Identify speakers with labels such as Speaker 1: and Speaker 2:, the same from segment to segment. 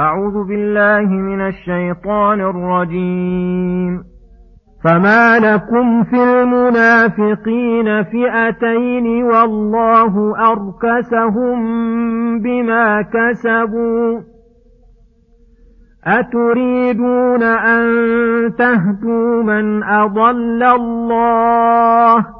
Speaker 1: أعوذ بالله من الشيطان الرجيم. فما لكم في المنافقين فئتين والله أركسهم بما كسبوا. أتريدون أن تهدوا من أضل الله؟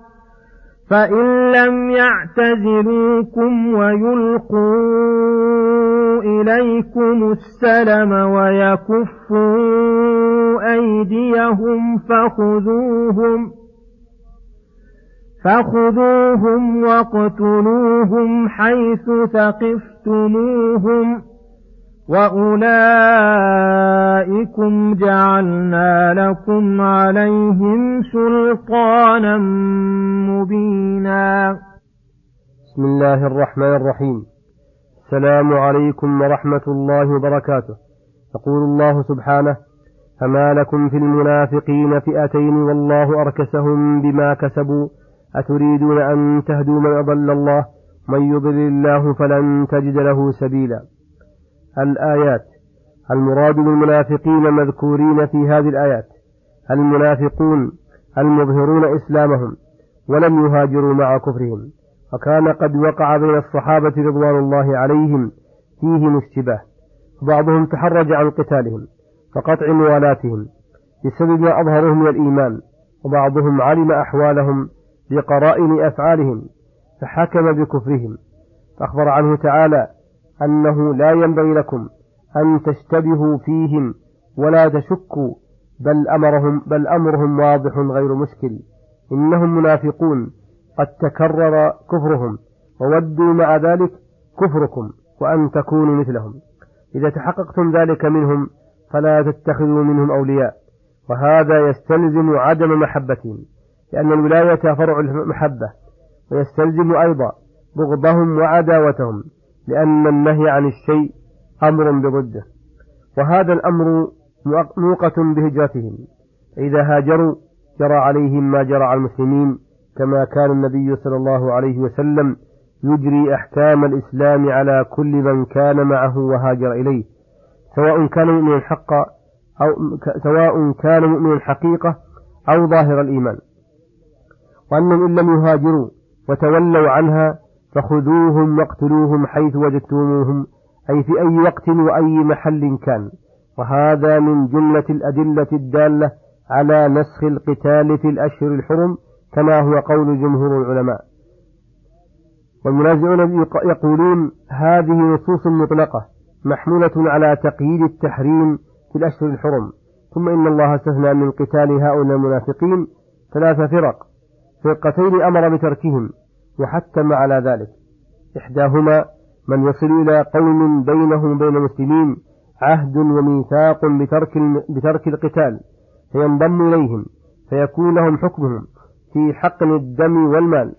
Speaker 1: فإن لم يعتزلوكم ويلقوا إليكم السلم ويكفوا أيديهم فخذوهم فخذوهم واقتلوهم حيث ثقفتموهم وأولئكم جعلنا لكم عليهم سلطانا مبينا.
Speaker 2: بسم الله الرحمن الرحيم. السلام عليكم ورحمة الله وبركاته. يقول الله سبحانه فما لكم في المنافقين فئتين والله أركسهم بما كسبوا. أتريدون أن تهدوا من أضل الله؟ من يضلل الله فلن تجد له سبيلا. الآيات. المراد بالمنافقين مذكورين في هذه الآيات. المنافقون المظهرون إسلامهم ولم يهاجروا مع كفرهم. وكان قد وقع بين الصحابة رضوان الله عليهم فيهم اشتباه. بعضهم تحرج عن قتالهم وقطع موالاتهم بسبب ما أظهروه من الإيمان. وبعضهم علم أحوالهم بقرائن أفعالهم فحكم بكفرهم. فأخبر عنه تعالى أنه لا ينبغي لكم أن تشتبهوا فيهم ولا تشكوا بل أمرهم بل أمرهم واضح غير مشكل. إنهم منافقون. قد تكرر كفرهم وودوا مع ذلك كفركم وأن تكونوا مثلهم. إذا تحققتم ذلك منهم فلا تتخذوا منهم أولياء. وهذا يستلزم عدم محبتهم لأن الولاية فرع المحبة ويستلزم أيضا بغضهم وعداوتهم. لأن النهي عن الشيء أمر بضده وهذا الأمر موقة بهجرتهم. إذا هاجروا جرى عليهم ما جرى على المسلمين كما كان النبي صلى الله عليه وسلم يجري أحكام الإسلام على كل من كان معه وهاجر إليه سواء كان مؤمنا حقا أو سواء كان مؤمنا حقيقة أو ظاهر الإيمان. وأنهم إن لم يهاجروا وتولوا عنها فخذوهم واقتلوهم حيث وجدتموهم أي في أي وقت وأي محل كان. وهذا من جملة الأدلة الدالة على نسخ القتال في الأشهر الحرم كما هو قول جمهور العلماء. والمنازعون يقولون هذه نصوص مطلقة محمولة على تقييد التحريم في الأشهر الحرم. ثم إن الله استثنى من قتال هؤلاء المنافقين ثلاث فرق. فرقتين أمر بتركهم. وحتم على ذلك. إحداهما من يصل إلى قوم بينهم بين المسلمين عهد وميثاق بترك بترك القتال فينضم إليهم فيكون لهم حكمهم في حقن الدم والمال.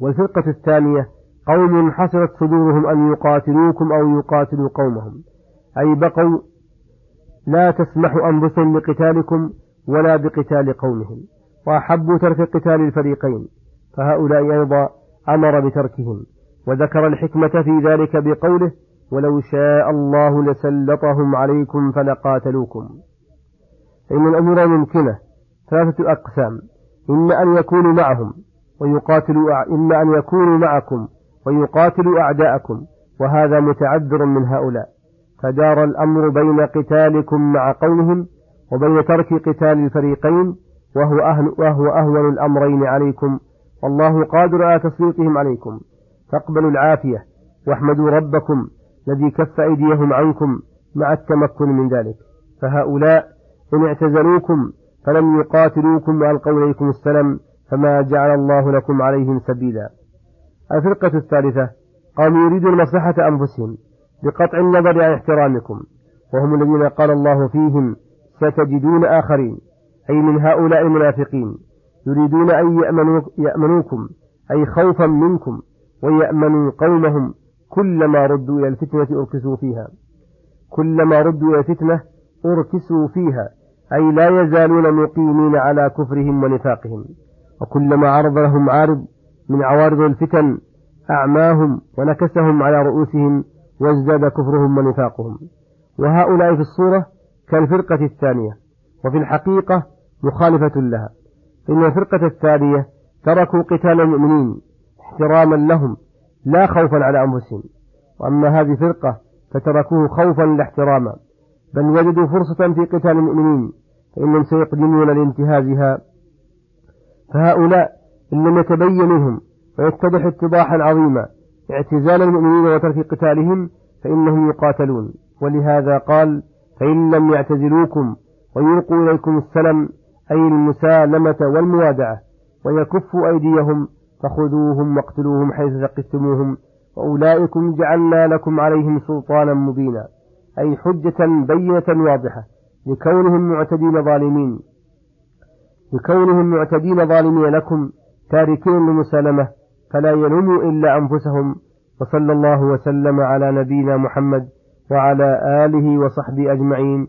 Speaker 2: والفرقة الثانية قوم حسرت صدورهم أن يقاتلوكم أو يقاتلوا قومهم. أي بقوا لا تسمح أنفسهم بقتالكم ولا بقتال قومهم وأحبوا ترك قتال الفريقين. فهؤلاء أيضا أمر بتركهم وذكر الحكمة في ذلك بقوله ولو شاء الله لسلطهم عليكم فلقاتلوكم. فإن الأمور ممكنة. ثلاثة أقسام. إما أن يكونوا معهم ويقاتلوا إما أن يكونوا معكم ويقاتلوا أعداءكم وهذا متعذر من هؤلاء. فدار الأمر بين قتالكم مع قومهم وبين ترك قتال الفريقين وهو, أهل وهو أهون الأمرين عليكم والله قادر على تسليطهم عليكم. فاقبلوا العافية واحمدوا ربكم الذي كف أيديهم عنكم مع التمكن من ذلك. فهؤلاء إن اعتزلوكم فلم يقاتلوكم وألقوا إليكم السلام فما جعل الله لكم عليهم سبيلا. الفرقة الثالثة قاموا يريدون مصلحة أنفسهم بقطع النظر عن احترامكم وهم الذين قال الله فيهم ستجدون آخرين أي من هؤلاء المنافقين. يريدون أن يأمنوكم أي خوفا منكم ويأمنوا قومهم كلما ردوا إلى الفتنة أركسوا فيها. كلما ردوا إلى الفتنة أركسوا فيها أي لا يزالون مقيمين على كفرهم ونفاقهم. وكلما عرض لهم عارض من عوارض الفتن أعماهم ونكسهم على رؤوسهم وازداد كفرهم ونفاقهم. وهؤلاء في الصورة كالفرقة الثانية وفي الحقيقة مخالفة لها. فإن الفرقة الثانية تركوا قتال المؤمنين احتراما لهم لا خوفا على أنفسهم. وأما هذه فرقة فتركوه خوفا لا احتراما. بل وجدوا فرصة في قتال المؤمنين فإنهم سيقدمون لانتهازها. فهؤلاء إن لم يتبين منهم ويتضح اتضاحا عظيما. اعتزال المؤمنين وترك قتالهم فإنهم يقاتلون. ولهذا قال فإن لم يعتزلوكم ويلقوا إليكم السلم أي المسالمة والموادعة ويكفوا أيديهم فخذوهم واقتلوهم حيث ثقفتموهم وأولئكم جعلنا لكم عليهم سلطانا مبينا. أي حجة بينة واضحة لكونهم معتدين ظالمين. لكونهم معتدين ظالمين لكم تاركين للمسالمة فلا يلوموا إلا أنفسهم. وصلى الله وسلم على نبينا محمد وعلى آله وصحبه أجمعين.